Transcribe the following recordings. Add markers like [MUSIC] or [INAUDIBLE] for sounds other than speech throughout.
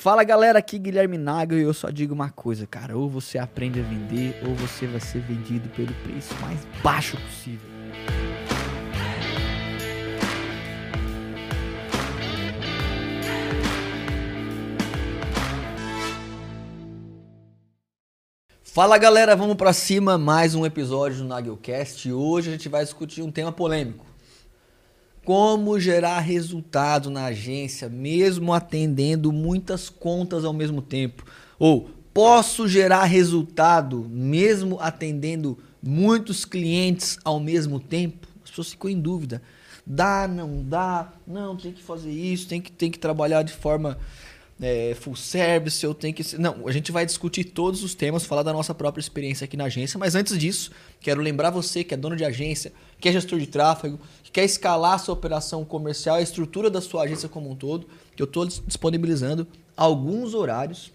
Fala galera, aqui Guilherme Nagel e eu só digo uma coisa, cara. Ou você aprende a vender, ou você vai ser vendido pelo preço mais baixo possível. Fala galera, vamos pra cima, mais um episódio do Nagelcast. Hoje a gente vai discutir um tema polêmico. Como gerar resultado na agência, mesmo atendendo muitas contas ao mesmo tempo? Ou posso gerar resultado mesmo atendendo muitos clientes ao mesmo tempo? As pessoas ficam em dúvida. Dá, não dá? Não, tem que fazer isso, tem que, tem que trabalhar de forma é, full service, eu tenho que. Não, a gente vai discutir todos os temas, falar da nossa própria experiência aqui na agência, mas antes disso, quero lembrar você que é dono de agência, que é gestor de tráfego, que quer escalar a sua operação comercial, a estrutura da sua agência como um todo, eu estou disponibilizando alguns horários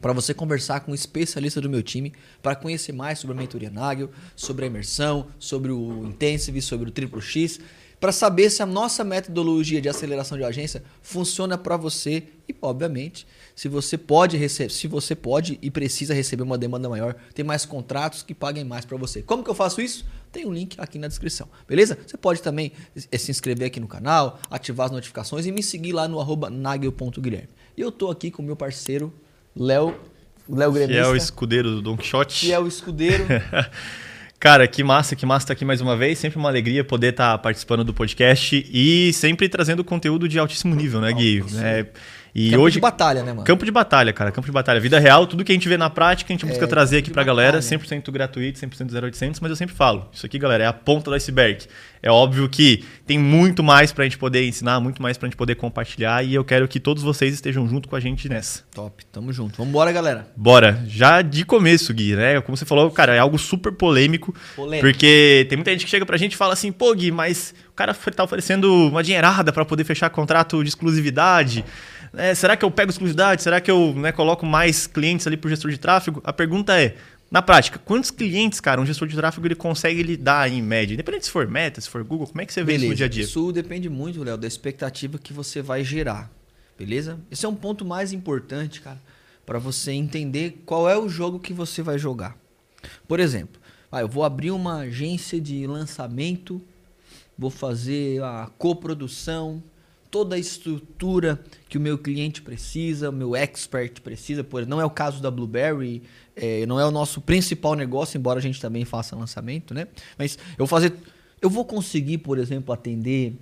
para você conversar com um especialista do meu time para conhecer mais sobre a mentoria Nagel, sobre a imersão, sobre o Intensive, sobre o Triplo X para saber se a nossa metodologia de aceleração de agência funciona para você e, obviamente, se você pode receber, se você pode e precisa receber uma demanda maior, ter mais contratos que paguem mais para você. Como que eu faço isso? Tem um link aqui na descrição, beleza? Você pode também se inscrever aqui no canal, ativar as notificações e me seguir lá no nagel.guilherme. E eu tô aqui com o meu parceiro Léo, Léo Gremista. É o escudeiro do Don Quixote. Que é o escudeiro. [LAUGHS] Cara, que massa, que massa estar aqui mais uma vez. Sempre uma alegria poder estar participando do podcast e sempre trazendo conteúdo de altíssimo nível, né, Gui? É, e campo hoje, de batalha, né, mano? Campo de batalha, cara. Campo de batalha. Vida real, tudo que a gente vê na prática, a gente busca é, trazer aqui pra galera. 100% gratuito, 100% 0800. Mas eu sempre falo, isso aqui, galera, é a ponta do iceberg. É óbvio que tem muito mais pra gente poder ensinar, muito mais pra gente poder compartilhar. E eu quero que todos vocês estejam junto com a gente nessa. Top, tamo junto. Vambora, galera. Bora. Já de começo, Gui, né? Como você falou, cara, é algo super polêmico. Polêmico. Porque tem muita gente que chega pra gente e fala assim, pô, Gui, mas o cara tá oferecendo uma dinheirada para poder fechar contrato de exclusividade. É, será que eu pego exclusividade? Será que eu né, coloco mais clientes ali para o gestor de tráfego? A pergunta é, na prática, quantos clientes, cara, um gestor de tráfego ele consegue lidar em média? Independente se for Meta, se for Google, como é que você vê beleza. isso no dia a dia? Isso depende muito, Léo, da expectativa que você vai gerar, beleza? Esse é um ponto mais importante, cara, para você entender qual é o jogo que você vai jogar. Por exemplo, ah, eu vou abrir uma agência de lançamento, vou fazer a coprodução, toda a estrutura que o meu cliente precisa, o meu expert precisa. Por, não é o caso da Blueberry, é, não é o nosso principal negócio, embora a gente também faça lançamento, né? Mas eu vou fazer, eu vou conseguir, por exemplo, atender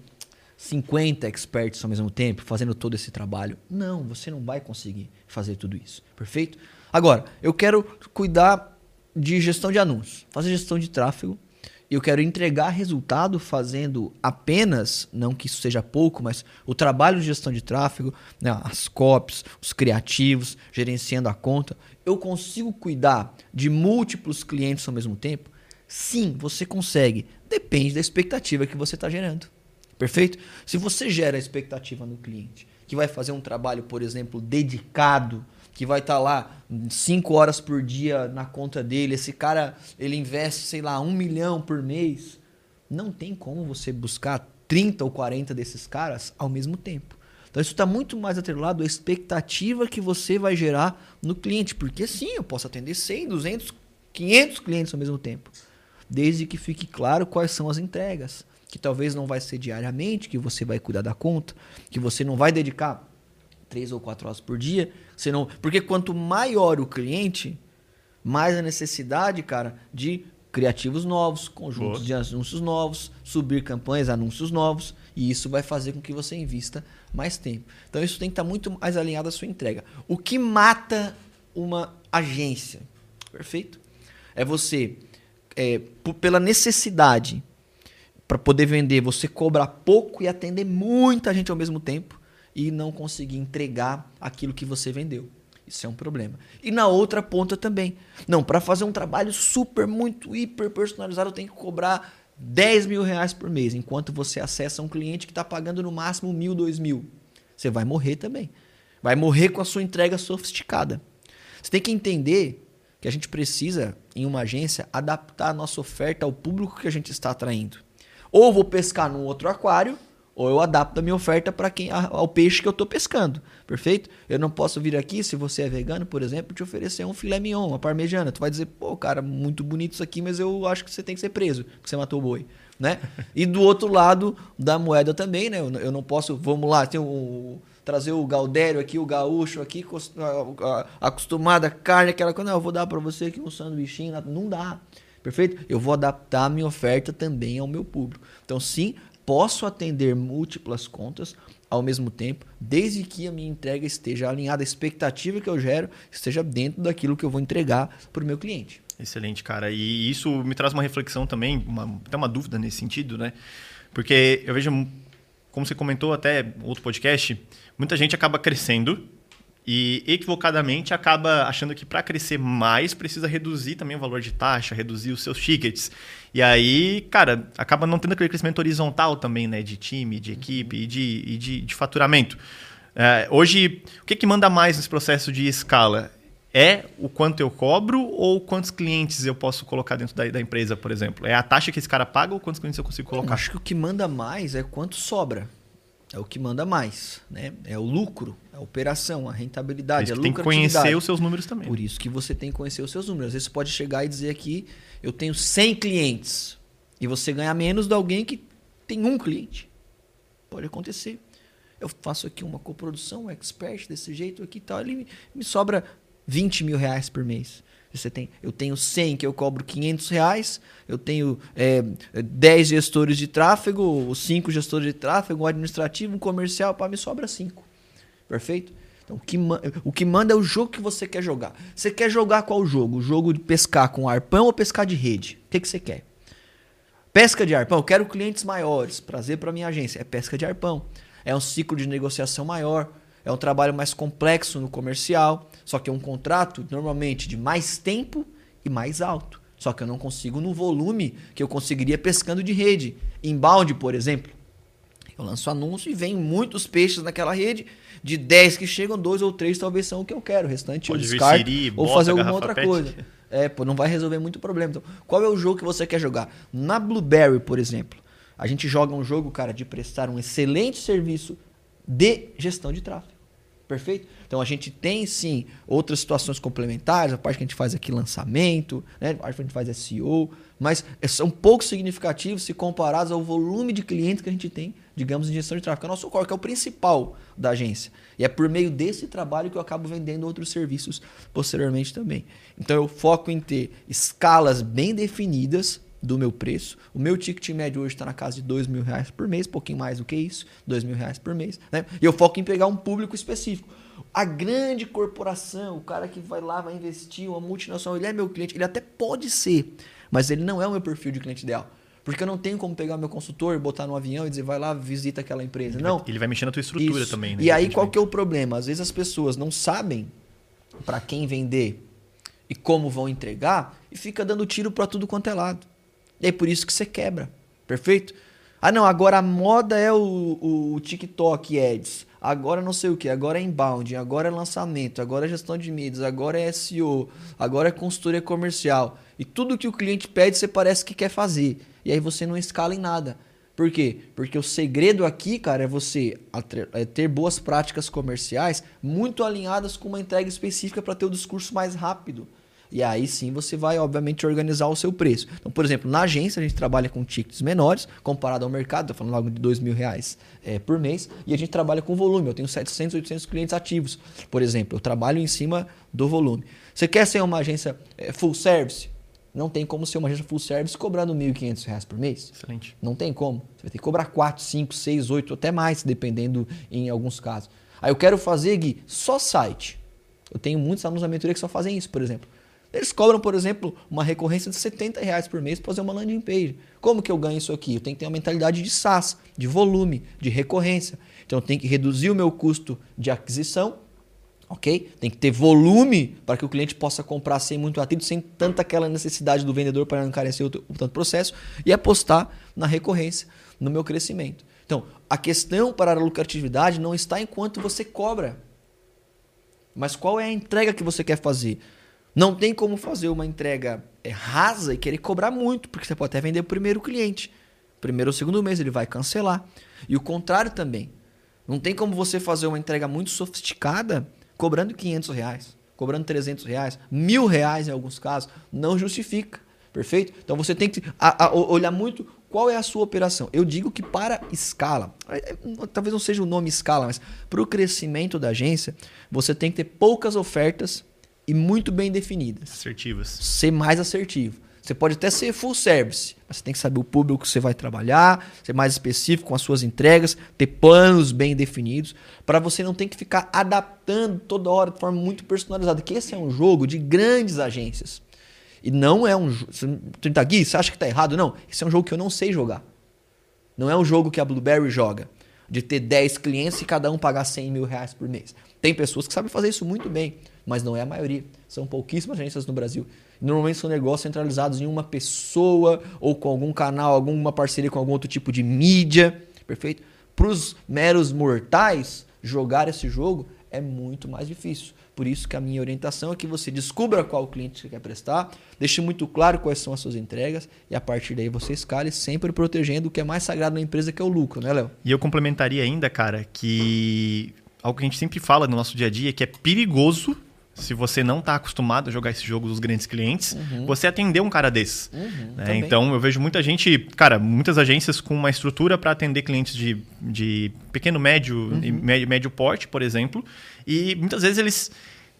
50 experts ao mesmo tempo, fazendo todo esse trabalho? Não, você não vai conseguir fazer tudo isso, perfeito? Agora, eu quero cuidar de gestão de anúncios, fazer gestão de tráfego, eu quero entregar resultado fazendo apenas, não que isso seja pouco, mas o trabalho de gestão de tráfego, né, as copies, os criativos, gerenciando a conta, eu consigo cuidar de múltiplos clientes ao mesmo tempo? Sim, você consegue. Depende da expectativa que você está gerando. Perfeito? Se você gera a expectativa no cliente, que vai fazer um trabalho, por exemplo, dedicado que vai estar tá lá 5 horas por dia na conta dele, esse cara ele investe, sei lá, um milhão por mês. Não tem como você buscar 30 ou 40 desses caras ao mesmo tempo. Então isso está muito mais atrelado à expectativa que você vai gerar no cliente. Porque sim, eu posso atender 100, 200, 500 clientes ao mesmo tempo. Desde que fique claro quais são as entregas. Que talvez não vai ser diariamente, que você vai cuidar da conta, que você não vai dedicar três ou quatro horas por dia. Você não, porque quanto maior o cliente, mais a necessidade, cara, de criativos novos, conjuntos Boa. de anúncios novos, subir campanhas, anúncios novos, e isso vai fazer com que você invista mais tempo. Então isso tem que estar muito mais alinhado à sua entrega. O que mata uma agência, perfeito? É você, é, pela necessidade para poder vender, você cobrar pouco e atender muita gente ao mesmo tempo e não conseguir entregar aquilo que você vendeu. Isso é um problema. E na outra ponta também. Não, para fazer um trabalho super, muito, hiper personalizado, eu tenho que cobrar 10 mil reais por mês, enquanto você acessa um cliente que está pagando no máximo mil, dois mil. Você vai morrer também. Vai morrer com a sua entrega sofisticada. Você tem que entender que a gente precisa, em uma agência, adaptar a nossa oferta ao público que a gente está atraindo. Ou vou pescar num outro aquário, ou eu adapto a minha oferta para quem ao peixe que eu estou pescando, perfeito? Eu não posso vir aqui, se você é vegano, por exemplo, te oferecer um filé mignon, uma parmegiana. Tu vai dizer, pô, cara, muito bonito isso aqui, mas eu acho que você tem que ser preso, porque você matou o boi, né? [LAUGHS] e do outro lado da moeda também, né? Eu não posso, vamos lá, tem um trazer o Galdério aqui, o gaúcho aqui, acostumado a carne, aquela coisa, não, eu vou dar para você aqui um sanduichinho, não dá. Perfeito? Eu vou adaptar a minha oferta também ao meu público. Então, sim, posso atender múltiplas contas ao mesmo tempo, desde que a minha entrega esteja alinhada, a expectativa que eu gero esteja dentro daquilo que eu vou entregar para o meu cliente. Excelente, cara. E isso me traz uma reflexão também, uma, até uma dúvida nesse sentido, né? Porque eu vejo, como você comentou até outro podcast, muita gente acaba crescendo e equivocadamente acaba achando que para crescer mais precisa reduzir também o valor de taxa, reduzir os seus tickets. E aí, cara, acaba não tendo aquele crescimento horizontal também, né? De time, de equipe e de, e de, de faturamento. É, hoje, o que, que manda mais nesse processo de escala? É o quanto eu cobro ou quantos clientes eu posso colocar dentro da, da empresa, por exemplo? É a taxa que esse cara paga ou quantos clientes eu consigo colocar? Eu acho que o que manda mais é quanto sobra é o que manda mais, né? É o lucro, a operação, a rentabilidade, a lucratividade. Tem que conhecer os seus números também. Por isso que você tem que conhecer os seus números. Às vezes você pode chegar e dizer aqui, eu tenho 100 clientes e você ganha menos de alguém que tem um cliente. Pode acontecer. Eu faço aqui uma coprodução, um expert desse jeito aqui e tal, ele me sobra 20 mil reais por mês. Você tem, eu tenho 100 que eu cobro 500 reais, eu tenho é, 10 gestores de tráfego, 5 gestores de tráfego, um administrativo, um comercial, para me sobra 5. Perfeito? Então, o que, o que manda é o jogo que você quer jogar. Você quer jogar qual jogo? O jogo de pescar com arpão ou pescar de rede? O que, que você quer? Pesca de arpão, eu quero clientes maiores. Prazer para minha agência. É pesca de arpão. É um ciclo de negociação maior. É um trabalho mais complexo no comercial. Só que é um contrato normalmente de mais tempo e mais alto. Só que eu não consigo no volume que eu conseguiria pescando de rede. Inbound, por exemplo. Eu lanço anúncio e vem muitos peixes naquela rede. De 10 que chegam, dois ou três talvez são o que eu quero. O restante Pode eu descarto siri, ou fazer alguma outra pet. coisa. É, pô, não vai resolver muito problema. Então, qual é o jogo que você quer jogar? Na Blueberry, por exemplo, a gente joga um jogo, cara, de prestar um excelente serviço de gestão de tráfego. Perfeito? Então a gente tem sim outras situações complementares, a parte que a gente faz aqui lançamento, né? a parte que a gente faz SEO, mas são pouco significativos se comparados ao volume de clientes que a gente tem, digamos, em gestão de tráfego. É o nosso core, que é o principal da agência. E é por meio desse trabalho que eu acabo vendendo outros serviços posteriormente também. Então eu foco em ter escalas bem definidas do meu preço. O meu ticket médio hoje está na casa de dois mil reais por mês, pouquinho mais do que isso, dois mil reais por mês. Né? E eu foco em pegar um público específico. A grande corporação, o cara que vai lá, vai investir, uma multinacional, ele é meu cliente, ele até pode ser, mas ele não é o meu perfil de cliente ideal. Porque eu não tenho como pegar meu consultor, botar no avião e dizer, vai lá, visita aquela empresa. Ele não. Vai, ele vai mexer na tua estrutura Isso. também. Né, e aí, qual que é o problema? Às vezes as pessoas não sabem para quem vender e como vão entregar e fica dando tiro para tudo quanto é lado. É por isso que você quebra. Perfeito? Ah, não, agora a moda é o, o, o TikTok Ads. Agora não sei o que, agora é inbound, agora é lançamento, agora é gestão de mídias, agora é SEO, agora é consultoria comercial. E tudo que o cliente pede, você parece que quer fazer. E aí você não escala em nada. Por quê? Porque o segredo aqui, cara, é você é ter boas práticas comerciais muito alinhadas com uma entrega específica para ter o discurso mais rápido. E aí sim você vai, obviamente, organizar o seu preço. Então, por exemplo, na agência a gente trabalha com tickets menores, comparado ao mercado, estou falando logo de dois mil reais é, por mês, e a gente trabalha com volume. Eu tenho 700, 800 clientes ativos, por exemplo. Eu trabalho em cima do volume. Você quer ser uma agência é, full service? Não tem como ser uma agência full service cobrando R$ 1.500 por mês. Excelente. Não tem como. Você vai ter que cobrar 4, 5, 6, 8, até mais, dependendo em alguns casos. Aí eu quero fazer, Gui, só site. Eu tenho muitos alunos da mentoria que só fazem isso, por exemplo. Eles cobram, por exemplo, uma recorrência de 70 reais por mês para fazer uma landing page. Como que eu ganho isso aqui? Eu tenho que ter uma mentalidade de SaaS, de volume, de recorrência. Então eu tenho que reduzir o meu custo de aquisição, ok? Tem que ter volume para que o cliente possa comprar sem muito atrito, sem tanta aquela necessidade do vendedor para não encarecer o, o tanto processo e apostar na recorrência, no meu crescimento. Então, a questão para a lucratividade não está enquanto você cobra, mas qual é a entrega que você quer fazer. Não tem como fazer uma entrega é, rasa e querer cobrar muito, porque você pode até vender o primeiro cliente. Primeiro ou segundo mês ele vai cancelar. E o contrário também. Não tem como você fazer uma entrega muito sofisticada cobrando 500 reais, cobrando 300 reais, mil reais em alguns casos. Não justifica. Perfeito? Então você tem que a, a, olhar muito qual é a sua operação. Eu digo que para escala, é, é, talvez não seja o nome escala, mas para o crescimento da agência, você tem que ter poucas ofertas e muito bem definidas. Assertivas. Ser mais assertivo. Você pode até ser full service, mas você tem que saber o público que você vai trabalhar, ser mais específico com as suas entregas, ter planos bem definidos, para você não ter que ficar adaptando toda hora de forma muito personalizada. Que esse é um jogo de grandes agências. E não é um jogo. Você tá aqui, você acha que tá errado? Não. Esse é um jogo que eu não sei jogar. Não é um jogo que a Blueberry joga. De ter 10 clientes e cada um pagar 100 mil reais por mês. Tem pessoas que sabem fazer isso muito bem, mas não é a maioria. São pouquíssimas agências no Brasil. Normalmente são negócios centralizados em uma pessoa ou com algum canal, alguma parceria com algum outro tipo de mídia, perfeito? Para os meros mortais, jogar esse jogo é muito mais difícil. Por isso que a minha orientação é que você descubra qual cliente você quer prestar, deixe muito claro quais são as suas entregas e a partir daí você escale sempre protegendo o que é mais sagrado na empresa, que é o lucro, né, Léo? E eu complementaria ainda, cara, que algo que a gente sempre fala no nosso dia a dia, que é perigoso se você não está acostumado a jogar esse jogo dos grandes clientes, uhum. você atender um cara desse. Uhum, né? Então, eu vejo muita gente, cara, muitas agências com uma estrutura para atender clientes de, de pequeno, médio uhum. e médio, médio porte, por exemplo, e muitas vezes eles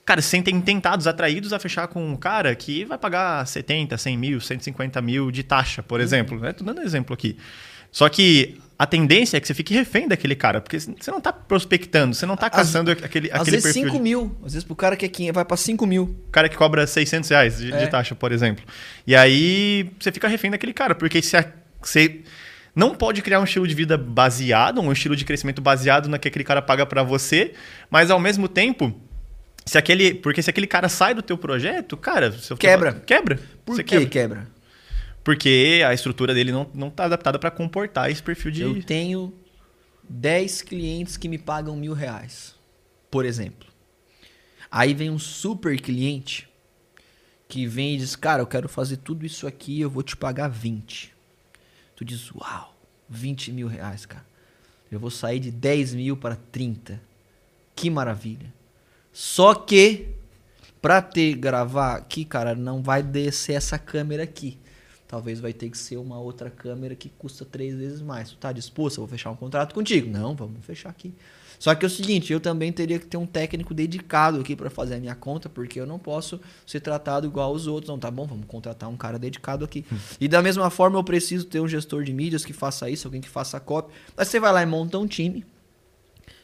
cara, se sentem tentados, atraídos a fechar com um cara que vai pagar 70, 100 mil, 150 mil de taxa, por uhum. exemplo. Né? Tô dando um exemplo aqui. Só que a tendência é que você fique refém daquele cara, porque você não está prospectando, você não está caçando aquele, às aquele vezes perfil. 5 de... mil, às vezes pro cara que é 500, vai para 5 mil. O cara que cobra 600 reais de, é. de, taxa, por exemplo. E aí você fica refém daquele cara, porque se você não pode criar um estilo de vida baseado, um estilo de crescimento baseado no que aquele cara paga para você, mas ao mesmo tempo se aquele, porque se aquele cara sai do teu projeto, cara, quebra. Quebra. Por que quebra? quebra? Porque a estrutura dele não, não tá adaptada para comportar esse perfil de. Eu tenho 10 clientes que me pagam mil reais, por exemplo. Aí vem um super cliente que vem e diz: Cara, eu quero fazer tudo isso aqui, eu vou te pagar 20. Tu diz: Uau, 20 mil reais, cara. Eu vou sair de 10 mil para 30. Que maravilha. Só que, pra ter gravar aqui, cara, não vai descer essa câmera aqui talvez vai ter que ser uma outra câmera que custa três vezes mais. Tu tá disposto? Eu vou fechar um contrato contigo. Não, vamos fechar aqui. Só que é o seguinte, eu também teria que ter um técnico dedicado aqui para fazer a minha conta, porque eu não posso ser tratado igual os outros. Não, tá bom, vamos contratar um cara dedicado aqui. Hum. E da mesma forma, eu preciso ter um gestor de mídias que faça isso, alguém que faça a cópia. Aí você vai lá e monta um time,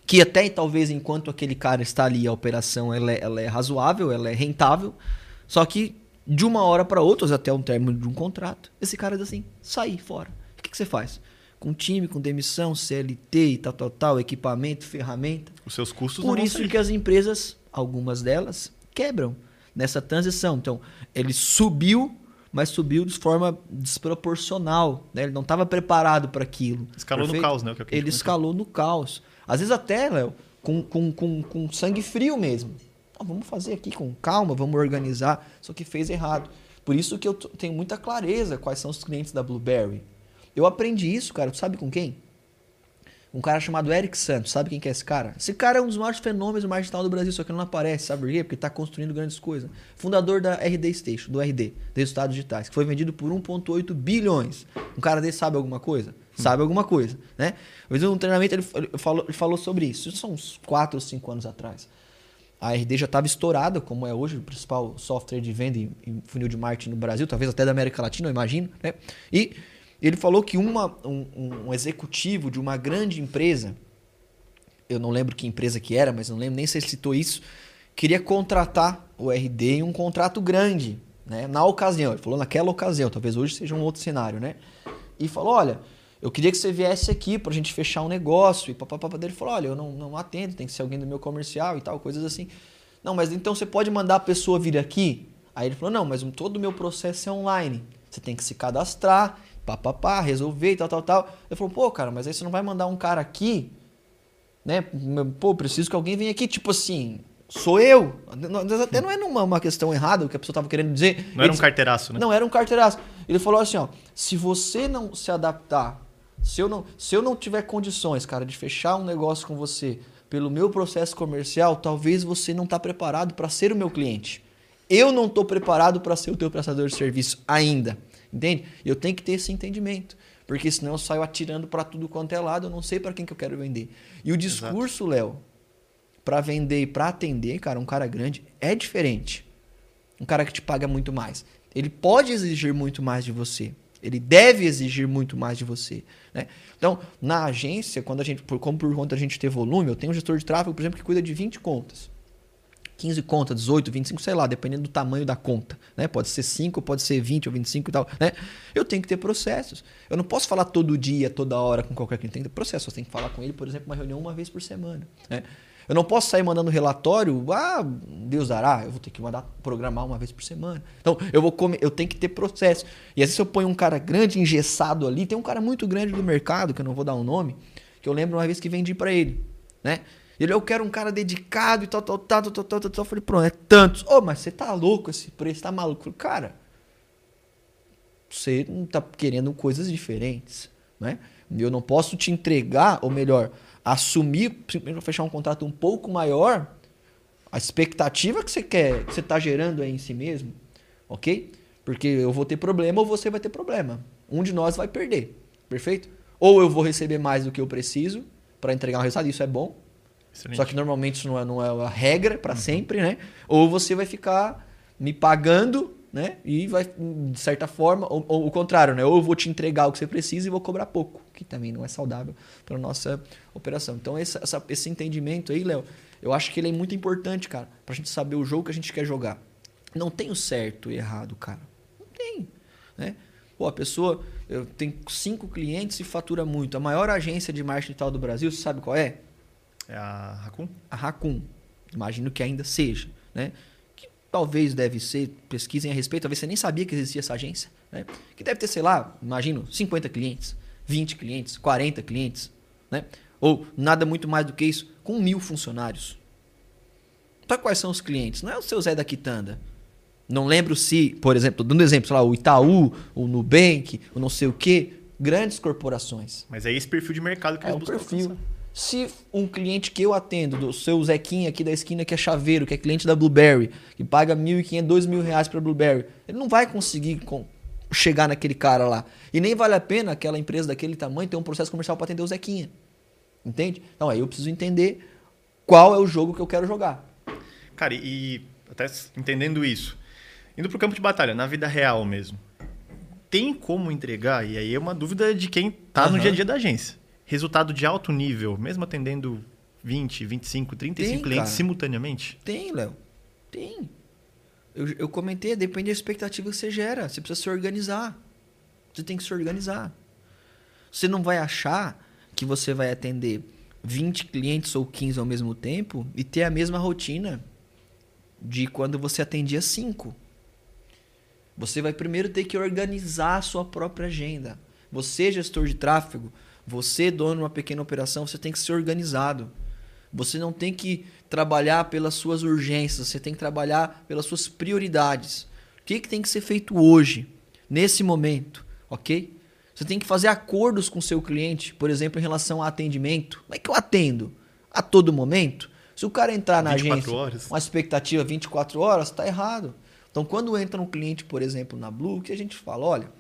que até talvez enquanto aquele cara está ali, a operação ela é, ela é razoável, ela é rentável, só que de uma hora para outra, até um término de um contrato, esse cara diz assim: sair fora. O que, que, você faz? Com time, com demissão, CLT e tal, tal, tal, equipamento, ferramenta. Os seus custos Por isso sair. que as empresas, algumas delas, quebram nessa transição. Então, ele subiu, mas subiu de forma desproporcional. Né? Ele não estava preparado para aquilo. Escalou perfeito? no caos, né? ele escalou no caos. Às vezes até, Léo, com, com, com, com sangue frio mesmo. Ah, vamos fazer aqui com calma, vamos organizar. Só que fez errado. Por isso que eu tenho muita clareza quais são os clientes da Blueberry. Eu aprendi isso, cara. Tu sabe com quem? Um cara chamado Eric Santos. Sabe quem que é esse cara? Esse cara é um dos maiores fenômenos marketing do Brasil, só que não aparece. Sabe por quê? Porque está construindo grandes coisas. Fundador da RD Station, do RD, Resultados Digitais, que foi vendido por 1,8 bilhões. Um cara desse sabe alguma coisa? Sabe alguma coisa, né? Fiz um treinamento, ele falou, ele falou sobre isso. Isso são uns 4 ou 5 anos atrás a RD já estava estourada, como é hoje o principal software de venda e funil de marketing no Brasil, talvez até da América Latina, eu imagino. Né? E ele falou que uma, um, um, executivo de uma grande empresa, eu não lembro que empresa que era, mas não lembro nem se ele citou isso, queria contratar o RD em um contrato grande, né? na ocasião. Ele falou naquela ocasião, talvez hoje seja um outro cenário. Né? E falou, olha, eu queria que você viesse aqui pra gente fechar um negócio. E papapá dele falou: olha, eu não, não atendo, tem que ser alguém do meu comercial e tal, coisas assim. Não, mas então você pode mandar a pessoa vir aqui? Aí ele falou: não, mas todo o meu processo é online. Você tem que se cadastrar, papapá, resolver e tal, tal, tal. Ele falou: pô, cara, mas aí você não vai mandar um cara aqui, né? Pô, preciso que alguém venha aqui. Tipo assim, sou eu. Até não é numa uma questão errada o que a pessoa estava querendo dizer. Não era um carteiraço, né? Não, era um carteiraço. Ele falou assim: ó, se você não se adaptar Se eu, não, se eu não tiver condições, cara, de fechar um negócio com você pelo meu processo comercial, talvez você não está preparado para ser o meu cliente. Eu não estou preparado para ser o teu prestador de serviço ainda. Entende? Eu tenho que ter esse entendimento. Porque senão eu saio atirando para tudo quanto é lado, eu não sei para quem que eu quero vender. E o discurso, Léo, para vender e para atender, cara, um cara grande é diferente. Um cara que te paga muito mais. Ele pode exigir muito mais de você. Ele deve exigir muito mais de você. Né? Então, na agência, quando a gente, por, como por conta a gente ter volume, eu tenho um gestor de tráfego, por exemplo, que cuida de 20 contas. 15 contas, 18, 25, sei lá, dependendo do tamanho da conta. Né? Pode ser 5, pode ser 20 ou 25 e tal. Né? Eu tenho que ter processos. Eu não posso falar todo dia, toda hora com qualquer cliente. Tem que ter processo. Você tem que falar com ele, por exemplo, uma reunião uma vez por semana. Né? Eu não posso sair mandando relatório, ah, Deus dará, eu vou ter que mandar programar uma vez por semana. Então, eu vou comer, eu tenho que ter processo. E às vezes eu ponho um cara grande, engessado ali, tem um cara muito grande do mercado, que eu não vou dar um nome, que eu lembro uma vez que vendi para ele, né? Ele, eu quero um cara dedicado e tal, tal, tal, tal, tal, tal, tal. Eu falei, pronto, é tantos. Ô, oh, mas você tá louco esse preço, tá maluco? falei, cara, você não tá querendo coisas diferentes, né? Eu não posso te entregar, ou melhor, assumir, simplesmente fechar um contrato um pouco maior, a expectativa que você quer, que você está gerando aí em si mesmo, ok? Porque eu vou ter problema ou você vai ter problema. Um de nós vai perder, perfeito? Ou eu vou receber mais do que eu preciso para entregar um resultado, isso é bom. Excelente. Só que normalmente isso não é, não é a regra para uhum. sempre, né? Ou você vai ficar me pagando né? E vai, de certa forma, ou, ou, o contrário, né? Ou eu vou te entregar o que você precisa e vou cobrar pouco, que também não é saudável para nossa operação. Então, esse, essa, esse entendimento aí, Léo, eu acho que ele é muito importante, cara, para a gente saber o jogo que a gente quer jogar. Não tem o certo e errado, cara. Não tem, né? Pô, a pessoa eu tenho cinco clientes e fatura muito. A maior agência de marketing digital do Brasil, você sabe qual é? É a Racun? A Racun. Imagino que ainda seja, né? Talvez deve ser, pesquisem a respeito, talvez você nem sabia que existia essa agência, né? que deve ter, sei lá, imagino, 50 clientes, 20 clientes, 40 clientes, né? ou nada muito mais do que isso, com mil funcionários. Então, quais são os clientes? Não é o seu Zé da Quitanda. Não lembro se, por exemplo, dando exemplo, sei lá, o Itaú, o Nubank, o não sei o quê, grandes corporações. Mas é esse perfil de mercado que é eles buscam perfil. Alcançar. Se um cliente que eu atendo, do seu Zequinha aqui da esquina, que é chaveiro, que é cliente da Blueberry, que paga 1.500, 2.000 reais para Blueberry, ele não vai conseguir chegar naquele cara lá. E nem vale a pena aquela empresa daquele tamanho ter um processo comercial para atender o Zequinha. Entende? Então aí eu preciso entender qual é o jogo que eu quero jogar. Cara, e até entendendo isso, indo para o campo de batalha, na vida real mesmo, tem como entregar? E aí é uma dúvida de quem está uhum. no dia a dia da agência resultado de alto nível, mesmo atendendo 20, 25, 35 Tem, clientes cara. simultaneamente? Tem, Léo. Tem. Eu, eu comentei, depende da expectativa que você gera. Você precisa se organizar. Você tem que se organizar. Você não vai achar que você vai atender 20 clientes ou 15 ao mesmo tempo e ter a mesma rotina de quando você atendia 5. Você vai primeiro ter que organizar a sua própria agenda. Você, gestor de tráfego, você, dono de uma pequena operação, você tem que ser organizado. Você não tem que trabalhar pelas suas urgências, você tem que trabalhar pelas suas prioridades. O que, que tem que ser feito hoje, nesse momento, ok? Você tem que fazer acordos com o seu cliente, por exemplo, em relação a atendimento. Como é que eu atendo? A todo momento? Se o cara entrar na agência com uma expectativa 24 horas, está errado. Então, quando entra um cliente, por exemplo, na Blue, que a gente fala, olha,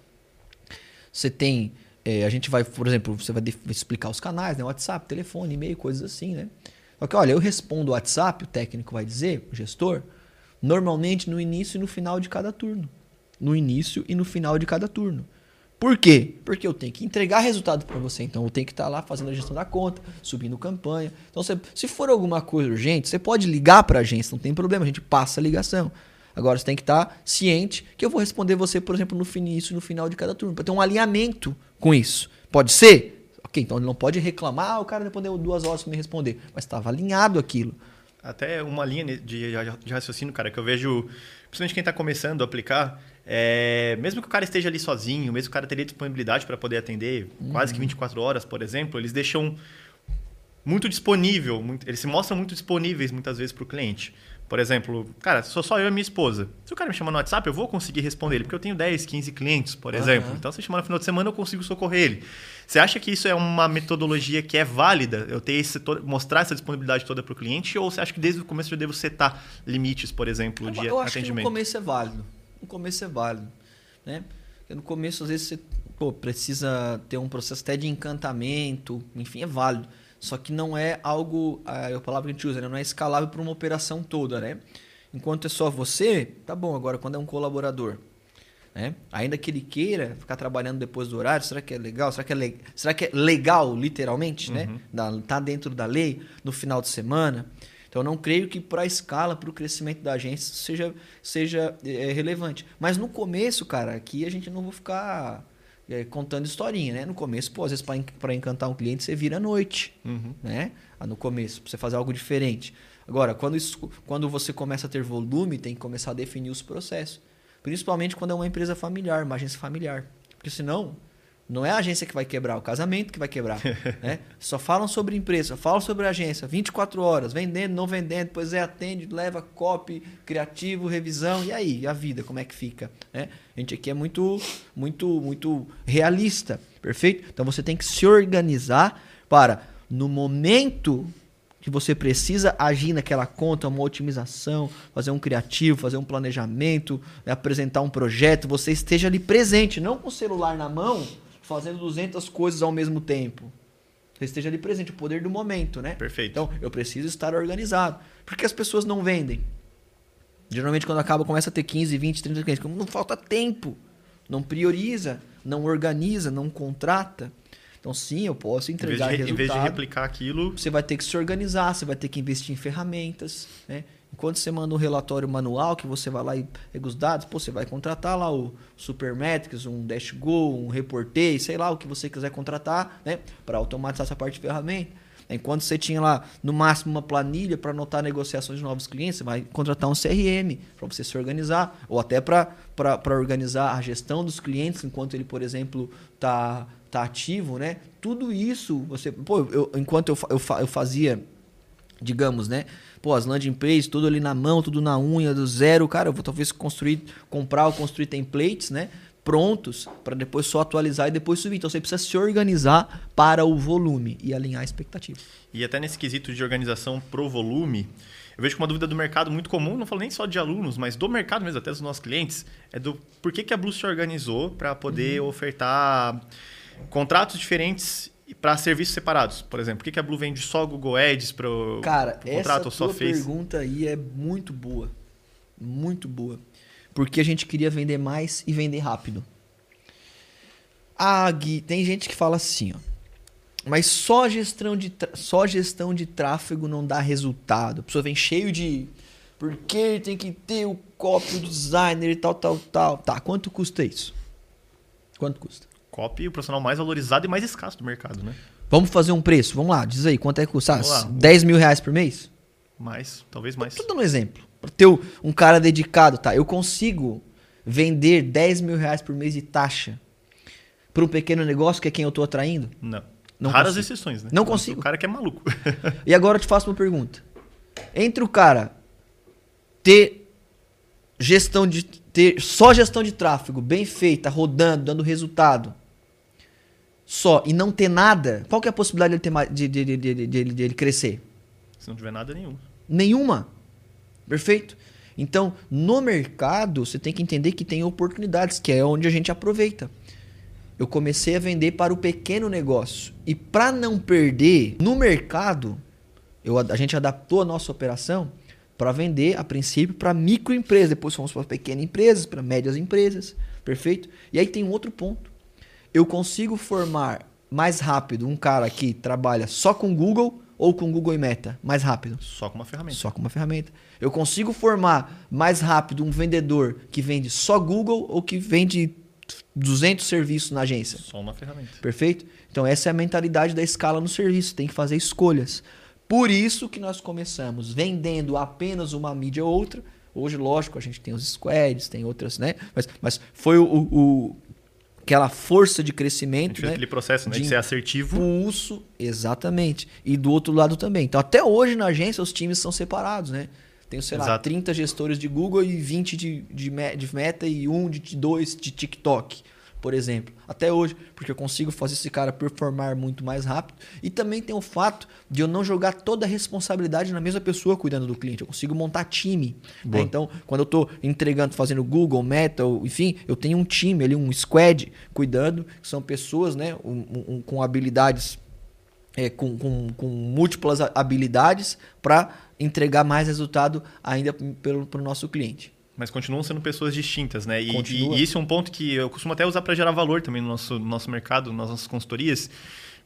você tem é, a gente vai, por exemplo, você vai explicar os canais, né? WhatsApp, telefone, e-mail, coisas assim, né? Só que, olha, eu respondo o WhatsApp, o técnico vai dizer, o gestor, normalmente no início e no final de cada turno. No início e no final de cada turno. Por quê? Porque eu tenho que entregar resultado para você. Então eu tenho que estar tá lá fazendo a gestão da conta, subindo campanha. Então, se, se for alguma coisa urgente, você pode ligar para a agência, não tem problema, a gente passa a ligação. Agora você tem que estar tá ciente que eu vou responder você, por exemplo, no início e no final de cada turno, para ter um alinhamento com isso. Pode ser? Ok, então ele não pode reclamar, ah, o cara respondeu duas horas para me responder, mas estava alinhado aquilo. Até uma linha de, de raciocínio, cara, que eu vejo, principalmente quem está começando a aplicar, é, mesmo que o cara esteja ali sozinho, mesmo que o cara teria disponibilidade para poder atender uhum. quase que 24 horas, por exemplo, eles deixam muito disponível, muito, eles se mostram muito disponíveis muitas vezes para o cliente. Por exemplo, cara, sou só eu e minha esposa. Se o cara me chamar no WhatsApp, eu vou conseguir responder ele, porque eu tenho 10, 15 clientes, por uhum. exemplo. Então, se chamar no final de semana, eu consigo socorrer ele. Você acha que isso é uma metodologia que é válida? Eu ter esse, mostrar essa disponibilidade toda para o cliente? Ou você acha que desde o começo eu devo setar limites, por exemplo, de eu atendimento? Eu acho que no começo é válido. No começo é válido. Né? Porque no começo, às vezes, você pô, precisa ter um processo até de encantamento, enfim, é válido. Só que não é algo, a, a palavra que a gente usa, né? não é escalável para uma operação toda, né? Enquanto é só você, tá bom. Agora, quando é um colaborador, né? ainda que ele queira ficar trabalhando depois do horário, será que é legal? Será que é, le... será que é legal, literalmente, né? uhum. né? Da, tá dentro da lei, no final de semana? Então, eu não creio que para a escala, para o crescimento da agência, seja, seja é, relevante. Mas no começo, cara, aqui a gente não vai ficar é, contando historinha, né? No começo, pô, às vezes para encantar um cliente você vira à noite, uhum. né? Ah, no começo, para você fazer algo diferente. Agora, quando, isso, quando você começa a ter volume, tem que começar a definir os processos. Principalmente quando é uma empresa familiar, uma agência familiar. Porque senão, não é a agência que vai quebrar, é o casamento que vai quebrar. [LAUGHS] né? Só falam sobre empresa, falam sobre agência, 24 horas, vendendo, não vendendo, depois é atende, leva copy, criativo, revisão, e aí, a vida, como é que fica? Né? A gente aqui é muito, muito, muito realista, perfeito? Então você tem que se organizar para, no momento que você precisa agir naquela conta, uma otimização, fazer um criativo, fazer um planejamento, né? apresentar um projeto, você esteja ali presente, não com o celular na mão fazendo 200 coisas ao mesmo tempo. Você esteja ali presente, o poder do momento, né? Perfeito. Então, eu preciso estar organizado. Por que as pessoas não vendem? Geralmente, quando acaba, começa a ter 15, 20, 30 clientes. Não falta tempo. Não prioriza, não organiza, não contrata. Então, sim, eu posso entregar em vez de, resultado. Em vez de replicar aquilo... Você vai ter que se organizar, você vai ter que investir em ferramentas, né? Enquanto você manda um relatório manual, que você vai lá e pega os dados, pô, você vai contratar lá o Supermetrics, um DashGo, um Reportei, sei lá, o que você quiser contratar, né? Para automatizar essa parte de ferramenta. Enquanto você tinha lá, no máximo, uma planilha para anotar negociações de novos clientes, você vai contratar um CRM para você se organizar, ou até para organizar a gestão dos clientes, enquanto ele, por exemplo, está tá ativo, né? Tudo isso, você. Pô, eu, enquanto eu, eu, eu fazia, digamos, né? Pô, as landing pages, tudo ali na mão, tudo na unha, do zero. Cara, eu vou talvez construir, comprar ou construir templates, né? Prontos para depois só atualizar e depois subir. Então você precisa se organizar para o volume e alinhar a expectativa. E até nesse quesito de organização pro volume, eu vejo que uma dúvida do mercado muito comum, não falo nem só de alunos, mas do mercado mesmo, até dos nossos clientes, é do por que, que a Blue se organizou para poder uhum. ofertar contratos diferentes para serviços separados, por exemplo? Por que, que a Blue vende só Google Ads para o contrato ou só Face? Essa pergunta aí é muito boa. Muito boa. Porque a gente queria vender mais e vender rápido. Ah, Gui, tem gente que fala assim, ó. Mas só gestão de, só gestão de tráfego não dá resultado. A pessoa vem cheio de. Porque tem que ter o copy, o designer e tal, tal, tal. Tá, quanto custa isso? Quanto custa? Copy, o profissional mais valorizado e mais escasso do mercado, né? Vamos fazer um preço, vamos lá, diz aí, quanto é que custa? Ah, 10 mil reais por mês? Mais, talvez mais. Estou dando um exemplo. Para ter um cara dedicado, tá? Eu consigo vender 10 mil reais por mês de taxa para um pequeno negócio que é quem eu estou atraindo? Não. Não Raras consigo. exceções, né? Não consigo. O cara que é maluco. [LAUGHS] e agora eu te faço uma pergunta. Entre o cara ter gestão de ter só gestão de tráfego bem feita, rodando, dando resultado, só e não ter nada, qual que é a possibilidade de ele, ter, de, de, de, de, de ele crescer? Se não tiver nada, nenhuma. Nenhuma. Perfeito? Então, no mercado, você tem que entender que tem oportunidades, que é onde a gente aproveita. Eu comecei a vender para o pequeno negócio. E para não perder no mercado, eu, a gente adaptou a nossa operação para vender, a princípio, para microempresas. Depois fomos para pequenas empresas, para médias empresas. Perfeito? E aí tem um outro ponto eu consigo formar mais rápido um cara que trabalha só com Google ou com Google e Meta? Mais rápido. Só com uma ferramenta. Só com uma ferramenta. Eu consigo formar mais rápido um vendedor que vende só Google ou que vende 200 serviços na agência? Só uma ferramenta. Perfeito? Então essa é a mentalidade da escala no serviço. Tem que fazer escolhas. Por isso que nós começamos vendendo apenas uma mídia ou outra. Hoje, lógico, a gente tem os squads, tem outras, né? Mas, mas foi o, o aquela força de crescimento. né? aquele processo né? de, de ser assertivo. Pulso, exatamente. E do outro lado também. Então, até hoje na agência, os times são separados, né? Tenho, sei Exato. lá, 30 gestores de Google e 20 de, de, de Meta e um de dois de TikTok por exemplo. Até hoje, porque eu consigo fazer esse cara performar muito mais rápido. E também tem o fato de eu não jogar toda a responsabilidade na mesma pessoa cuidando do cliente. Eu consigo montar time. Né? Então, quando eu estou entregando, fazendo Google, Meta, enfim, eu tenho um time ali, um squad cuidando, que são pessoas né, um, um, com habilidades, é, com, com, com múltiplas habilidades para entregar mais resultado ainda para o nosso cliente mas continuam sendo pessoas distintas, né? E, e, e, isso é um ponto que eu costumo até usar para gerar valor também no nosso, no nosso mercado, nas nossas consultorias.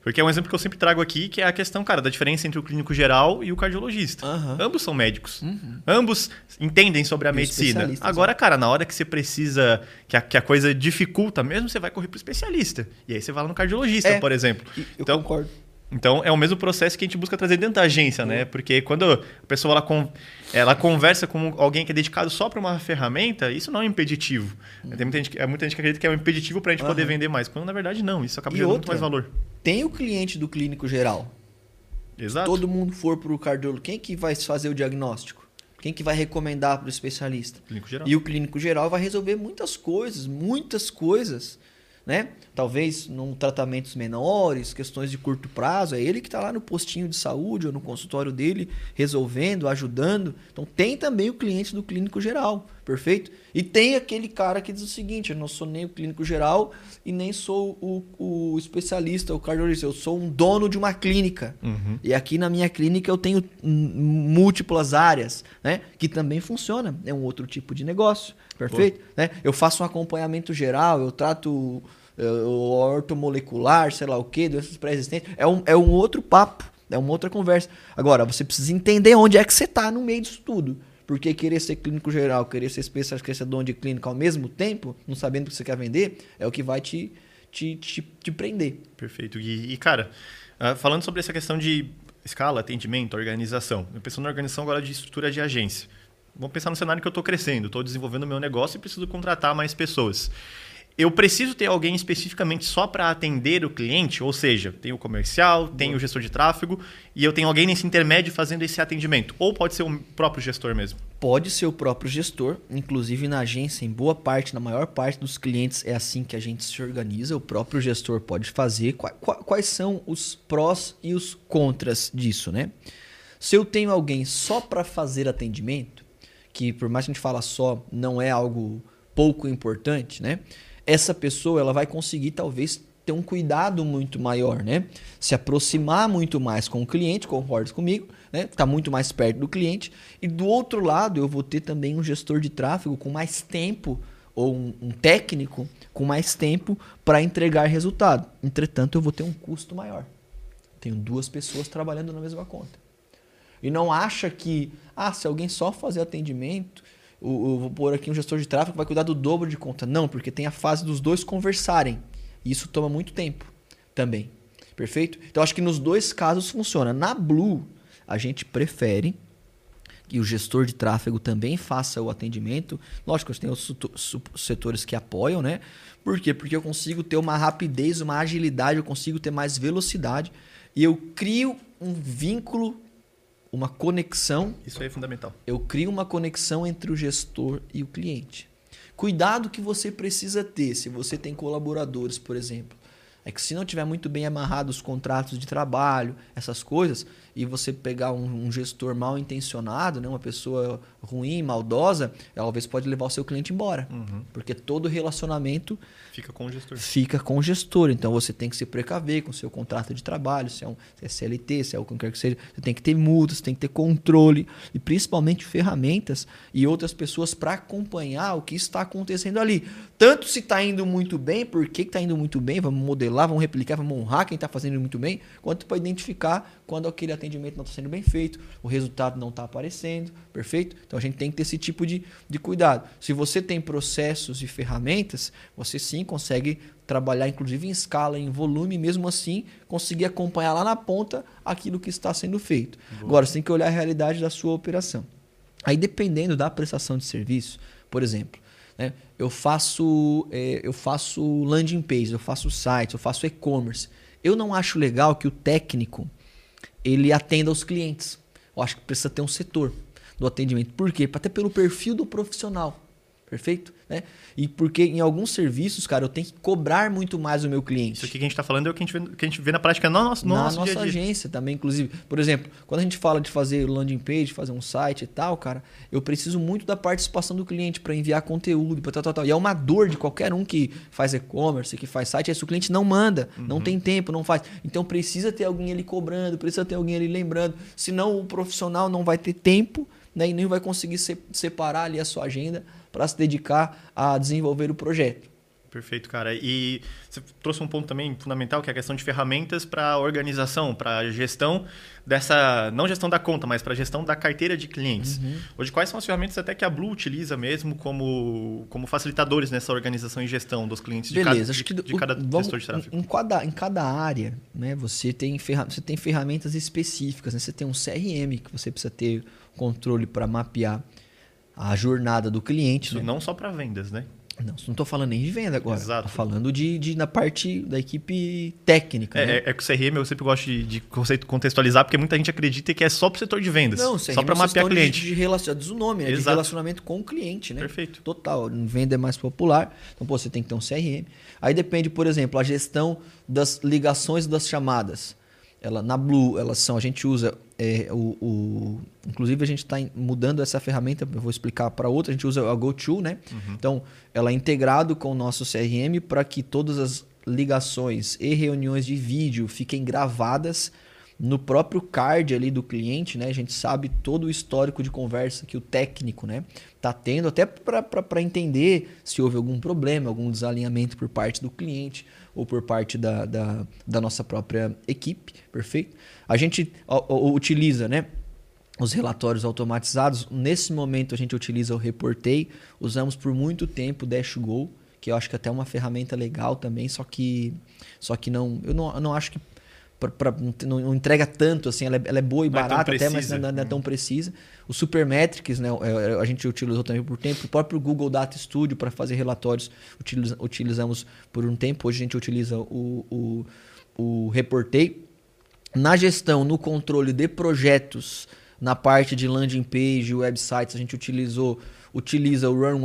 Porque é um exemplo que eu sempre trago aqui, que é a questão, cara, da diferença entre o clínico geral e o cardiologista. Uhum. Ambos são médicos. Uhum. Ambos entendem sobre a e medicina. Agora, né? cara, na hora que você precisa, que a, que a coisa dificulta mesmo, você vai correr para o especialista. E aí você vai lá no cardiologista, é, por exemplo. Eu então, concordo. Então, é o mesmo processo que a gente busca trazer dentro da agência, né? Porque quando a pessoa ela, ela conversa com alguém que é dedicado só para uma ferramenta, isso não é impeditivo. Uhum. Tem muita gente, é muita gente que acredita que é um impeditivo para a gente uhum. poder vender mais, quando na verdade não. Isso acaba e gerando outra, muito mais valor. Tem o cliente do clínico geral. Exato. Se todo mundo for para o cardiólogo, quem que vai fazer o diagnóstico? Quem que vai recomendar para o especialista? Clínico geral. E o clínico geral vai resolver muitas coisas, muitas coisas né? Talvez num tratamentos menores, questões de curto prazo, é ele que está lá no postinho de saúde ou no consultório dele, resolvendo, ajudando. Então tem também o cliente do clínico geral, perfeito? E tem aquele cara que diz o seguinte: eu não sou nem o clínico geral e nem sou o, o especialista, o cardiologista, eu sou um dono de uma clínica. Uhum. E aqui na minha clínica eu tenho múltiplas áreas, né? Que também funciona. É um outro tipo de negócio, perfeito? Né? Eu faço um acompanhamento geral, eu trato uh, ortomolecular, sei lá o que, doenças pré-existentes. É um, é um outro papo, é uma outra conversa. Agora, você precisa entender onde é que você está no meio disso tudo. Porque querer ser clínico geral, querer ser especialista, querer ser dono de clínica ao mesmo tempo, não sabendo o que você quer vender, é o que vai te, te, te, te prender. Perfeito. E, e cara, uh, falando sobre essa questão de escala, atendimento, organização. Eu penso na organização agora de estrutura de agência. Vamos pensar no cenário que eu estou crescendo, estou desenvolvendo meu negócio e preciso contratar mais pessoas eu preciso ter alguém especificamente só para atender o cliente, ou seja, tem o comercial, tem o gestor de tráfego e eu tenho alguém nesse intermédio fazendo esse atendimento. Ou pode ser o próprio gestor mesmo? Pode ser o próprio gestor, inclusive na agência, em boa parte, na maior parte dos clientes é assim que a gente se organiza. O próprio gestor pode fazer. Quais são os prós e os contras disso, né? Se eu tenho alguém só para fazer atendimento, que por mais que a gente fala só, não é algo pouco importante, né? Essa pessoa ela vai conseguir talvez ter um cuidado muito maior, né? Se aproximar muito mais com o cliente, concorda comigo, né? Tá muito mais perto do cliente. E do outro lado, eu vou ter também um gestor de tráfego com mais tempo ou um, um técnico com mais tempo para entregar resultado. Entretanto, eu vou ter um custo maior. Tenho duas pessoas trabalhando na mesma conta. E não acha que, ah, se alguém só fazer atendimento, o, vou pôr aqui um gestor de tráfego que vai cuidar do dobro de conta. Não, porque tem a fase dos dois conversarem. E isso toma muito tempo também. Perfeito? Então acho que nos dois casos funciona. Na Blue, a gente prefere que o gestor de tráfego também faça o atendimento. Lógico, tem os setores que apoiam, né? Por quê? Porque eu consigo ter uma rapidez, uma agilidade, eu consigo ter mais velocidade e eu crio um vínculo uma conexão. Isso aí é fundamental. Eu crio uma conexão entre o gestor e o cliente. Cuidado que você precisa ter se você tem colaboradores, por exemplo. É que se não tiver muito bem amarrado os contratos de trabalho, essas coisas, e você pegar um, um, gestor mal intencionado, né, uma pessoa ruim, maldosa, ela talvez pode levar o seu cliente embora. Uhum. Porque todo relacionamento fica com o gestor. Fica com o gestor. Então você tem que se precaver com o seu contrato de trabalho, se é, um, se é CLT, se é o que quer que seja. Você tem que ter multas, tem que ter controle e principalmente ferramentas e outras pessoas para acompanhar o que está acontecendo ali. Tanto se está indo muito bem, por que está indo muito bem, vamos modelar, vamos replicar, vamos honrar quem está fazendo muito bem, quanto para identificar quando aquele atendimento não está sendo bem feito, o resultado não está aparecendo, perfeito? Então a gente tem que ter esse tipo de, de cuidado. Se você tem processos e ferramentas, você sim consegue trabalhar, inclusive em escala, em volume, mesmo assim conseguir acompanhar lá na ponta aquilo que está sendo feito. Boa. Agora, você tem que olhar a realidade da sua operação. Aí, dependendo da prestação de serviço, por exemplo, né, eu faço é, eu faço landing page, eu faço sites, eu faço e-commerce. Eu não acho legal que o técnico ele atenda aos clientes. Eu acho que precisa ter um setor. do atendimento. Por quê? Até pelo perfil do profissional. Perfeito? Né? E porque em alguns serviços, cara, eu tenho que cobrar muito mais o meu cliente. Isso aqui que a gente está falando é o que a gente vê, que a gente vê na prática no nosso, no na nosso nossa dia -dia. agência também, inclusive. Por exemplo, quando a gente fala de fazer landing page, fazer um site e tal, cara, eu preciso muito da participação do cliente para enviar conteúdo, para tal, tal, tal. E é uma dor de qualquer um que faz e-commerce, que faz site, é se o cliente não manda, uhum. não tem tempo, não faz. Então precisa ter alguém ali cobrando, precisa ter alguém ali lembrando. Senão o profissional não vai ter tempo né, e nem vai conseguir separar ali a sua agenda para se dedicar a desenvolver o projeto. Perfeito, cara. E você trouxe um ponto também fundamental, que é a questão de ferramentas para organização, para gestão dessa, não gestão da conta, mas para gestão da carteira de clientes. Uhum. Hoje, quais são as ferramentas até que a Blue utiliza mesmo como, como facilitadores nessa organização e gestão dos clientes Beleza, de cada, acho que de, de cada vamos, gestor de tráfego? Em cada, em cada área, né, você, tem você tem ferramentas específicas. Né? Você tem um CRM que você precisa ter controle para mapear a jornada do cliente. Isso né? não só para vendas, né? Não, não estou falando nem de venda agora. Exato. Tô falando de, de na parte da equipe técnica. É, né? é, é que o CRM eu sempre gosto de, de contextualizar, porque muita gente acredita que é só para o setor de vendas. Não, CRM só para mapear cliente. De, de relacion... Diz o nome, né? De relacionamento com o cliente, né? Perfeito. Total. Venda é mais popular. Então, pô, você tem que ter um CRM. Aí depende, por exemplo, a gestão das ligações das chamadas. Ela, na Blue, elas são, a gente usa é, o, o, inclusive a gente está mudando essa ferramenta, eu vou explicar para outra, a gente usa a GoTo, né? Uhum. Então, ela é integrado com o nosso CRM para que todas as ligações e reuniões de vídeo fiquem gravadas no próprio card ali do cliente, né? A gente sabe todo o histórico de conversa que o técnico, né, tá tendo, até para entender se houve algum problema, algum desalinhamento por parte do cliente ou por parte da, da, da nossa própria equipe, perfeito? A gente utiliza, né? Os relatórios automatizados. Nesse momento a gente utiliza o Reportei. Usamos por muito tempo o DashGo, que eu acho que até é uma ferramenta legal também, só que, só que não, eu não, eu não acho que pra, pra, não, entrega tanto, assim, ela é, ela é boa e não é barata é até, mas não, não, é tão uhum. precisa. O Supermetrics, né, é, a gente utilizou também por tempo. O próprio Google Data Studio para fazer relatórios utiliza, utilizamos por um tempo. Hoje a gente utiliza o, o, o Reportei. Na gestão, no controle de projetos, na parte de landing page, websites, a gente utilizou utiliza o Run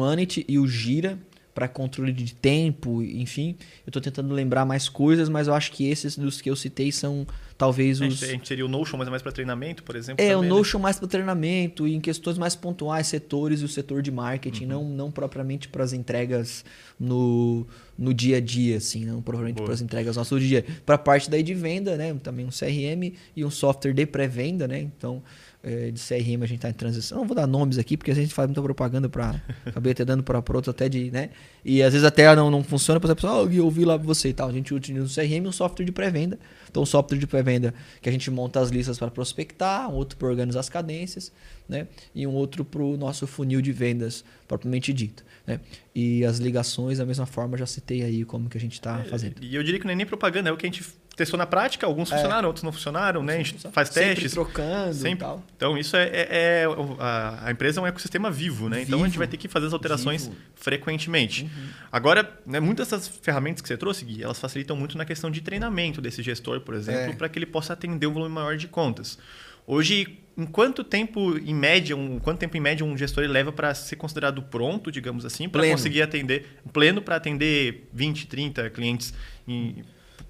e o Gira para controle de tempo, enfim. Eu estou tentando lembrar mais coisas, mas eu acho que esses dos que eu citei são talvez os. A gente seria o Notion, mas é mais para treinamento, por exemplo? É, também, o né? Notion né? mais para treinamento e em questões mais pontuais, setores e o setor de marketing, uhum. não, não propriamente para as entregas no, no dia a dia, assim, não propriamente para as entregas nosso dia a dia. Para a parte daí de venda, né? Também um CRM e um software de pré-venda, né? Então é, de CRM a gente está em transição. Não vou dar nomes aqui, porque a gente faz muita propaganda para. Acabei até dando para outros até de. né? E às vezes até não, não funciona, para a pessoa, oh, eu ouvi lá você e tal. A gente utiliza um CRM um software de pré-venda. Então, um software de pré-venda que a gente monta as listas para prospectar, um outro para organizar as cadências, né? E um outro para o nosso funil de vendas propriamente dito. Né? E as ligações, da mesma forma, já citei aí como que a gente está é, fazendo. E eu diria que não é nem propaganda, é o que a gente testou na prática, alguns é. funcionaram, outros não funcionaram, né? A gente faz testes. Sempre trocando sempre. e tal. Então, isso é, é, é a, a, empresa é um ecossistema vivo, né? Vivo. Então, a gente vai ter que fazer as alterações vivo. frequentemente. Uhum. Agora, né, muitas dessas ferramentas que você trouxe, Gui, elas facilitam muito na questão de treinamento desse gestor, por exemplo, é. para que ele possa atender um volume maior de contas. Hoje, em quanto tempo, em média, um, quanto tempo em média um gestor leva para ser considerado pronto, digamos assim, para conseguir atender, pleno para atender 20, 30 clientes em,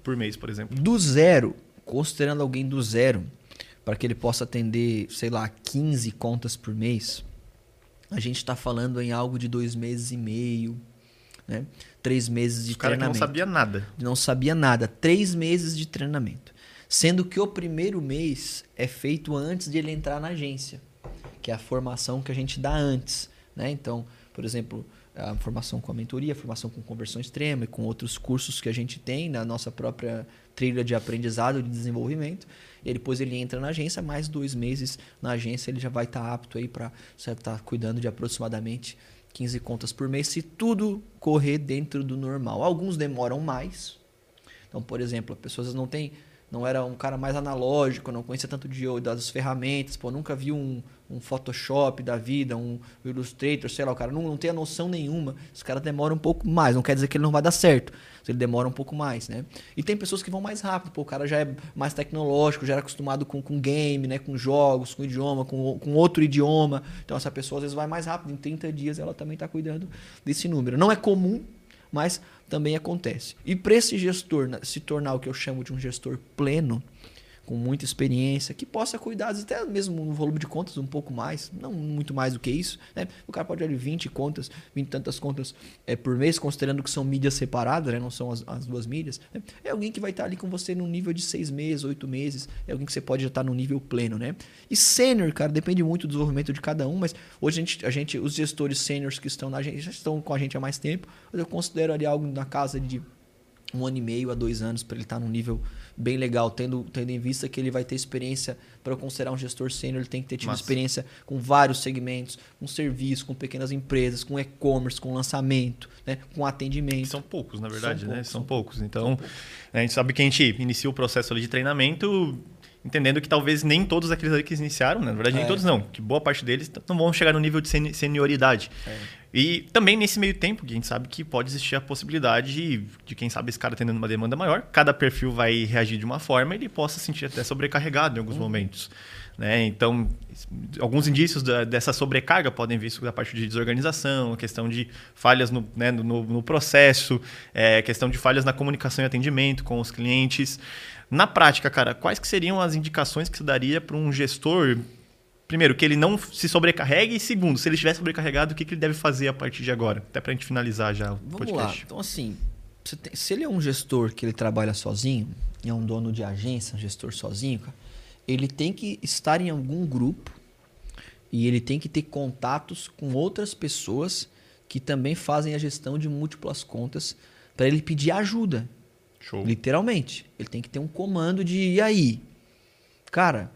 por mês, por exemplo? Do zero, considerando alguém do zero, para que ele possa atender, sei lá, 15 contas por mês, a gente está falando em algo de dois meses e meio, né? Três meses de o cara treinamento. Que não sabia nada. Não sabia nada. Três meses de treinamento. Sendo que o primeiro mês é feito antes de ele entrar na agência, que é a formação que a gente dá antes. Né? Então, por exemplo, a formação com a mentoria, a formação com conversão extrema e com outros cursos que a gente tem na nossa própria trilha de aprendizado de desenvolvimento. E depois ele entra na agência, mais dois meses na agência ele já vai estar tá apto aí para estar tá cuidando de aproximadamente 15 contas por mês, se tudo correr dentro do normal. Alguns demoram mais. Então, por exemplo, as pessoas não têm não era um cara mais analógico, não conhecia tanto de, das ferramentas, pô, nunca viu um, um Photoshop da vida, um Illustrator, sei lá, o cara não, não tem a noção nenhuma, esse cara demora um pouco mais. Não quer dizer que ele não vai dar certo, ele demora um pouco mais, né? E tem pessoas que vão mais rápido, pô, o cara já é mais tecnológico, já era acostumado com, com game, né? Com jogos, com idioma, com, com outro idioma. Então essa pessoa às vezes vai mais rápido, em 30 dias ela também está cuidando desse número. Não é comum, mas também acontece. E para esse gestor se tornar o que eu chamo de um gestor pleno, com muita experiência, que possa cuidar até mesmo no volume de contas um pouco mais, não muito mais do que isso. Né? O cara pode olhar 20 contas, 20 tantas contas é, por mês, considerando que são mídias separadas, né? não são as, as duas mídias. Né? É alguém que vai estar ali com você no nível de 6 meses, 8 meses, é alguém que você pode já estar no nível pleno. Né? E sênior, cara, depende muito do desenvolvimento de cada um, mas hoje a gente, a gente os gestores sêniores que estão na gente, já estão com a gente há mais tempo, eu considero ali algo na casa de um ano e meio a dois anos para ele estar num nível bem legal, tendo, tendo em vista que ele vai ter experiência para considerar um gestor sênior, ele tem que ter tido Massa. experiência com vários segmentos, com serviço, com pequenas empresas, com e-commerce, com lançamento, né, com atendimento. São poucos, na verdade, são né? Poucos, são, são poucos. Então, poucos. a gente sabe que a gente inicia o processo de treinamento entendendo que talvez nem todos aqueles ali que iniciaram, né? na verdade, é. nem todos não, que boa parte deles não vão chegar no nível de senioridade. É. E também nesse meio tempo, que a gente sabe que pode existir a possibilidade de, de, quem sabe, esse cara tendo uma demanda maior, cada perfil vai reagir de uma forma e ele possa se sentir até sobrecarregado em alguns uhum. momentos. Né? Então, alguns indícios da, dessa sobrecarga podem vir da parte de desorganização, a questão de falhas no, né, no, no processo, é, questão de falhas na comunicação e atendimento com os clientes. Na prática, cara, quais que seriam as indicações que você daria para um gestor primeiro, que ele não se sobrecarregue, e segundo, se ele estiver sobrecarregado, o que, que ele deve fazer a partir de agora? Até para a gente finalizar já o Vamos podcast. Lá. Então, assim, tem, se ele é um gestor que ele trabalha sozinho, é um dono de agência, um gestor sozinho, cara, ele tem que estar em algum grupo e ele tem que ter contatos com outras pessoas que também fazem a gestão de múltiplas contas para ele pedir ajuda. Show. Literalmente. Ele tem que ter um comando de e aí? Cara,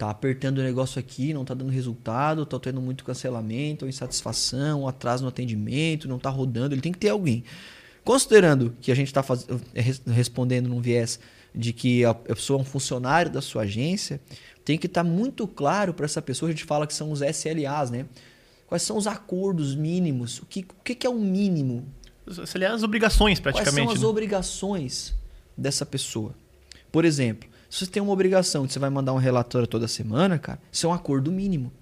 tá apertando o negócio aqui, não tá dando resultado, tá tendo muito cancelamento, insatisfação, atraso no atendimento, não tá rodando, ele tem que ter alguém. Considerando que a gente está é, respondendo num viés de que a pessoa é um funcionário da sua agência, tem que estar tá muito claro para essa pessoa, a gente fala que são os SLAs, né? Quais são os acordos mínimos? O que, o que é o mínimo? As obrigações, praticamente. Quais são as né? obrigações dessa pessoa? Por exemplo, se você tem uma obrigação de você vai mandar um relatório toda semana, cara, isso é um acordo mínimo.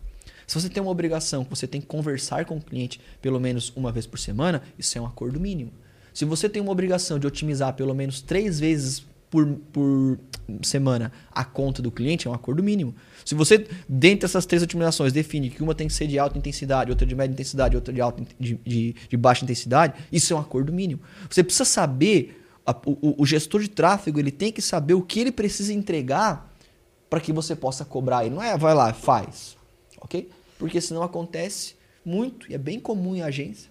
Se você tem uma obrigação que você tem que conversar com o cliente pelo menos uma vez por semana, isso é um acordo mínimo. Se você tem uma obrigação de otimizar pelo menos três vezes por, por semana a conta do cliente, é um acordo mínimo. Se você, dentre essas três otimizações, define que uma tem que ser de alta intensidade, outra de média intensidade, outra de, alta, de, de, de baixa intensidade, isso é um acordo mínimo. Você precisa saber a, o, o, gestor de tráfego ele tem que saber o que ele precisa entregar para que você possa cobrar ele. Não é vai lá, faz. Ok? Porque senão acontece muito, e é bem comum em agência.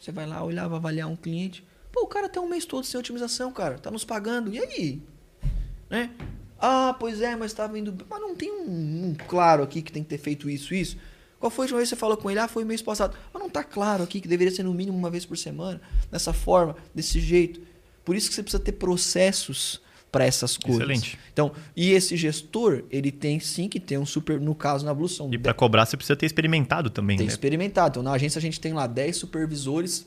Você vai lá olhar, vai avaliar um cliente. Pô, o cara tem um mês todo sem otimização, cara. Tá nos pagando. E aí? Né? Ah, pois é, mas tá vindo. Mas não tem um, um, claro aqui que tem que ter feito isso, isso. Qual foi a última vez que você falou com ele? Ah, foi mês passado. Mas não tá claro aqui que deveria ser no mínimo uma vez por semana, dessa forma, desse jeito. Por isso que você precisa ter processos para essas coisas. Excelente. Então, e esse gestor, ele tem sim que ter um super, no caso na Bluesão. E para cobrar você precisa ter experimentado também, tem né? experimentado. Então, na agência a gente tem lá 10 supervisores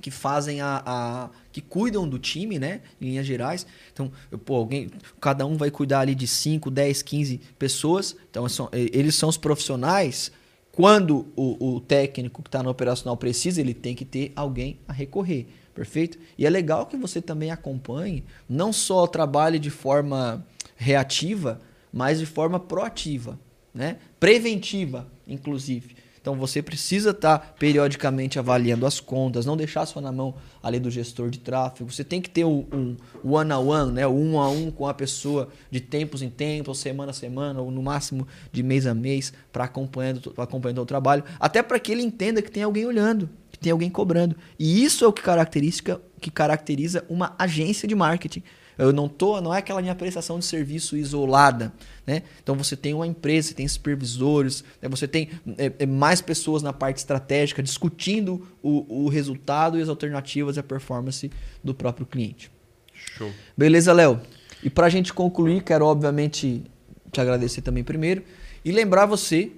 que fazem a, a, que cuidam do time, né, em linhas gerais. Então, pô, alguém, cada um vai cuidar ali de 5, 10, 15 pessoas. Então, são, eles são os profissionais. Quando o, o técnico que está no operacional precisa, ele tem que ter alguém a recorrer. Perfeito? E é legal que você também acompanhe, não só trabalhe de forma reativa, mas de forma proativa, né? preventiva, inclusive. Então você precisa estar tá periodicamente avaliando as contas, não deixar só na mão ali do gestor de tráfego. Você tem que ter o um, one on one, né? o um a um com a pessoa de tempos em tempos, semana a semana, ou no máximo de mês a mês, para acompanhando, acompanhando o trabalho, até para que ele entenda que tem alguém olhando tem alguém cobrando. E isso é o que, caracteriza, que caracteriza uma agência de marketing. Eu não tô, não é aquela minha prestação de serviço isolada, né? Então você tem uma empresa, você tem supervisores, né? você tem é, é, mais pessoas na parte estratégica discutindo o, o resultado e as alternativas e a performance do próprio cliente. Show. Beleza, Léo? E para a gente concluir, quero obviamente te agradecer também primeiro e lembrar você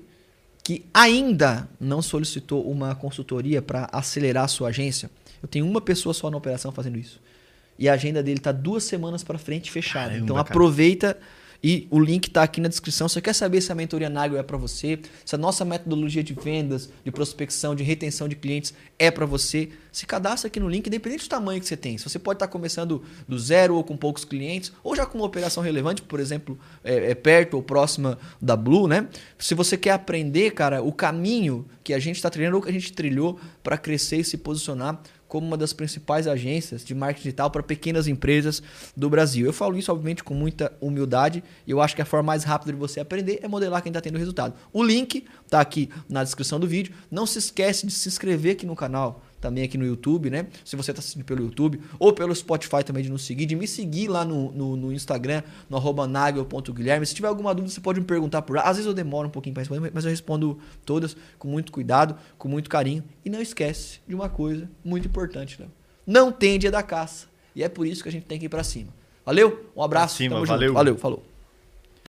que ainda não solicitou uma consultoria para acelerar a sua agência, eu tenho uma pessoa só na operação fazendo isso. E a agenda dele está duas semanas para frente fechada. Caramba, então aproveita. Cara e o link está aqui na descrição. Você quer saber se a mentoria Nagel é para você, se a nossa metodologia de vendas, de prospecção, de retenção de clientes é para você, se cadastra aqui no link, independente do tamanho que você tem. Se você pode estar tá começando do zero ou com poucos clientes, ou já com uma operação relevante, por exemplo, é, é perto ou próxima da Blue, né? Se você quer aprender, cara, o caminho que a gente está trilhando ou que a gente trilhou para crescer e se posicionar como uma das principais agências de marketing digital para pequenas empresas do Brasil. Eu falo isso, obviamente, com muita humildade e eu acho que a forma mais rápida de você aprender é modelar quem está tendo resultado. O link está aqui na descrição do vídeo. Não se esquece de se inscrever aqui no canal também aqui no YouTube, né? Se você está assistindo pelo YouTube ou pelo Spotify também de nos seguir, de me seguir lá no, no, no Instagram, no arroba nagel.guilherme. Se tiver alguma dúvida, você pode me perguntar por lá. Às vezes eu demoro um pouquinho para responder, mas eu respondo todas com muito cuidado, com muito carinho. E não esquece de uma coisa muito importante, né? Não tem dia da caça. E é por isso que a gente tem que ir para cima. Valeu? Um abraço. Cima, valeu. Junto. Valeu, falou.